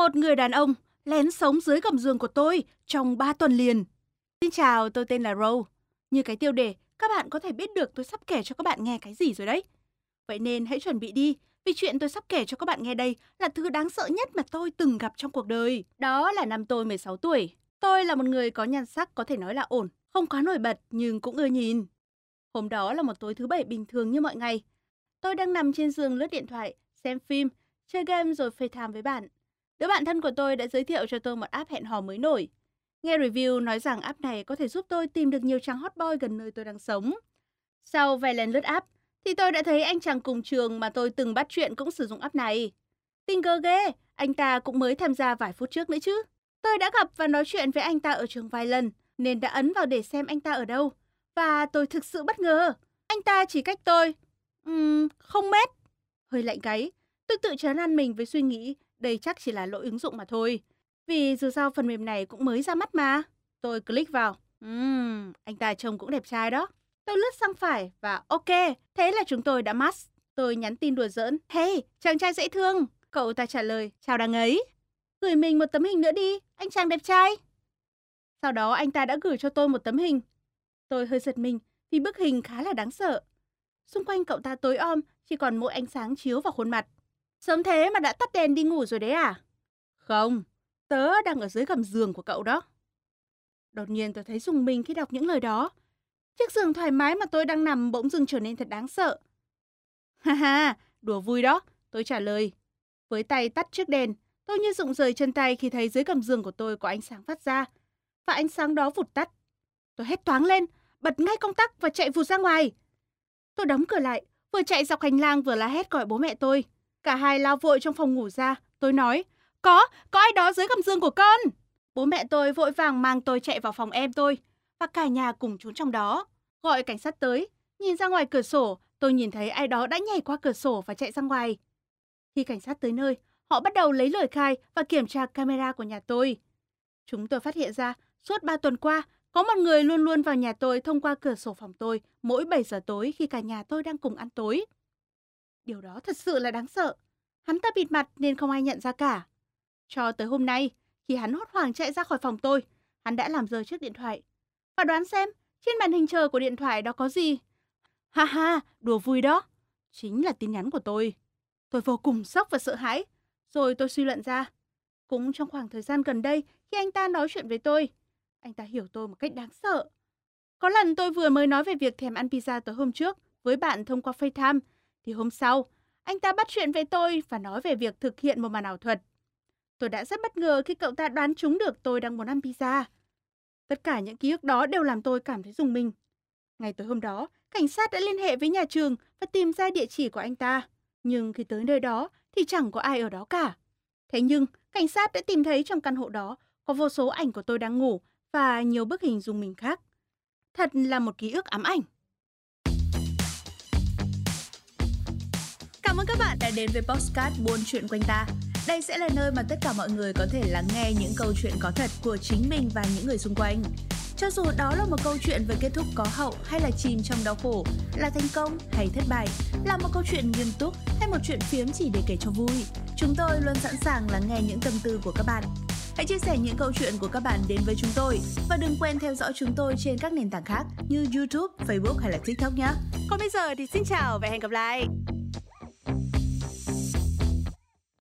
Một người đàn ông lén sống dưới gầm giường của tôi trong 3 tuần liền. Xin chào, tôi tên là Row. Như cái tiêu đề, các bạn có thể biết được tôi sắp kể cho các bạn nghe cái gì rồi đấy. Vậy nên hãy chuẩn bị đi, vì chuyện tôi sắp kể cho các bạn nghe đây là thứ đáng sợ nhất mà tôi từng gặp trong cuộc đời. Đó là năm tôi 16 tuổi. Tôi là một người có nhan sắc có thể nói là ổn, không quá nổi bật nhưng cũng ưa nhìn. Hôm đó là một tối thứ bảy bình thường như mọi ngày. Tôi đang nằm trên giường lướt điện thoại, xem phim, chơi game rồi phê tham với bạn. Đứa bạn thân của tôi đã giới thiệu cho tôi một app hẹn hò mới nổi. Nghe review nói rằng app này có thể giúp tôi tìm được nhiều chàng hot boy gần nơi tôi đang sống. Sau vài lần lướt app, thì tôi đã thấy anh chàng cùng trường mà tôi từng bắt chuyện cũng sử dụng app này. Tình cơ ghê, anh ta cũng mới tham gia vài phút trước nữa chứ. Tôi đã gặp và nói chuyện với anh ta ở trường vài lần, nên đã ấn vào để xem anh ta ở đâu. Và tôi thực sự bất ngờ. Anh ta chỉ cách tôi, um, không mét. Hơi lạnh gáy, tôi tự chấn an mình với suy nghĩ đây chắc chỉ là lỗi ứng dụng mà thôi. Vì dù sao phần mềm này cũng mới ra mắt mà. Tôi click vào. Ừm, anh ta trông cũng đẹp trai đó. Tôi lướt sang phải và ok, thế là chúng tôi đã match. Tôi nhắn tin đùa giỡn. Hey, chàng trai dễ thương. Cậu ta trả lời, chào đằng ấy. Gửi mình một tấm hình nữa đi, anh chàng đẹp trai. Sau đó anh ta đã gửi cho tôi một tấm hình. Tôi hơi giật mình vì bức hình khá là đáng sợ. Xung quanh cậu ta tối om, chỉ còn mỗi ánh sáng chiếu vào khuôn mặt. Sớm thế mà đã tắt đèn đi ngủ rồi đấy à? Không, tớ đang ở dưới gầm giường của cậu đó. Đột nhiên tôi thấy dùng mình khi đọc những lời đó. Chiếc giường thoải mái mà tôi đang nằm bỗng dưng trở nên thật đáng sợ. Ha ha, đùa vui đó, tôi trả lời. Với tay tắt chiếc đèn, tôi như rụng rời chân tay khi thấy dưới gầm giường của tôi có ánh sáng phát ra. Và ánh sáng đó vụt tắt. Tôi hét toáng lên, bật ngay công tắc và chạy vụt ra ngoài. Tôi đóng cửa lại, vừa chạy dọc hành lang vừa la hét gọi bố mẹ tôi. Cả hai lao vội trong phòng ngủ ra. Tôi nói, có, có ai đó dưới gầm giường của con. Bố mẹ tôi vội vàng mang tôi chạy vào phòng em tôi. Và cả nhà cùng trốn trong đó. Gọi cảnh sát tới. Nhìn ra ngoài cửa sổ, tôi nhìn thấy ai đó đã nhảy qua cửa sổ và chạy ra ngoài. Khi cảnh sát tới nơi, họ bắt đầu lấy lời khai và kiểm tra camera của nhà tôi. Chúng tôi phát hiện ra, suốt 3 tuần qua, có một người luôn luôn vào nhà tôi thông qua cửa sổ phòng tôi mỗi 7 giờ tối khi cả nhà tôi đang cùng ăn tối. Điều đó thật sự là đáng sợ. Hắn ta bịt mặt nên không ai nhận ra cả. Cho tới hôm nay, khi hắn hốt hoảng chạy ra khỏi phòng tôi, hắn đã làm rơi chiếc điện thoại. Và đoán xem, trên màn hình chờ của điện thoại đó có gì? Ha ha, đùa vui đó. Chính là tin nhắn của tôi. Tôi vô cùng sốc và sợ hãi. Rồi tôi suy luận ra. Cũng trong khoảng thời gian gần đây, khi anh ta nói chuyện với tôi, anh ta hiểu tôi một cách đáng sợ. Có lần tôi vừa mới nói về việc thèm ăn pizza tối hôm trước với bạn thông qua FaceTime thì hôm sau, anh ta bắt chuyện với tôi và nói về việc thực hiện một màn ảo thuật. Tôi đã rất bất ngờ khi cậu ta đoán trúng được tôi đang muốn ăn pizza. Tất cả những ký ức đó đều làm tôi cảm thấy rùng mình. Ngày tối hôm đó, cảnh sát đã liên hệ với nhà trường và tìm ra địa chỉ của anh ta. Nhưng khi tới nơi đó thì chẳng có ai ở đó cả. Thế nhưng, cảnh sát đã tìm thấy trong căn hộ đó có vô số ảnh của tôi đang ngủ và nhiều bức hình dùng mình khác. Thật là một ký ức ám ảnh. Cảm ơn các bạn đã đến với Postcard Buôn Chuyện Quanh Ta. Đây sẽ là nơi mà tất cả mọi người có thể lắng nghe những câu chuyện có thật của chính mình và những người xung quanh. Cho dù đó là một câu chuyện về kết thúc có hậu hay là chìm trong đau khổ, là thành công hay thất bại, là một câu chuyện nghiêm túc hay một chuyện phiếm chỉ để kể cho vui, chúng tôi luôn sẵn sàng lắng nghe những tâm tư của các bạn. Hãy chia sẻ những câu chuyện của các bạn đến với chúng tôi và đừng quên theo dõi chúng tôi trên các nền tảng khác như YouTube, Facebook hay là TikTok nhé. Còn bây giờ thì xin chào và hẹn gặp lại.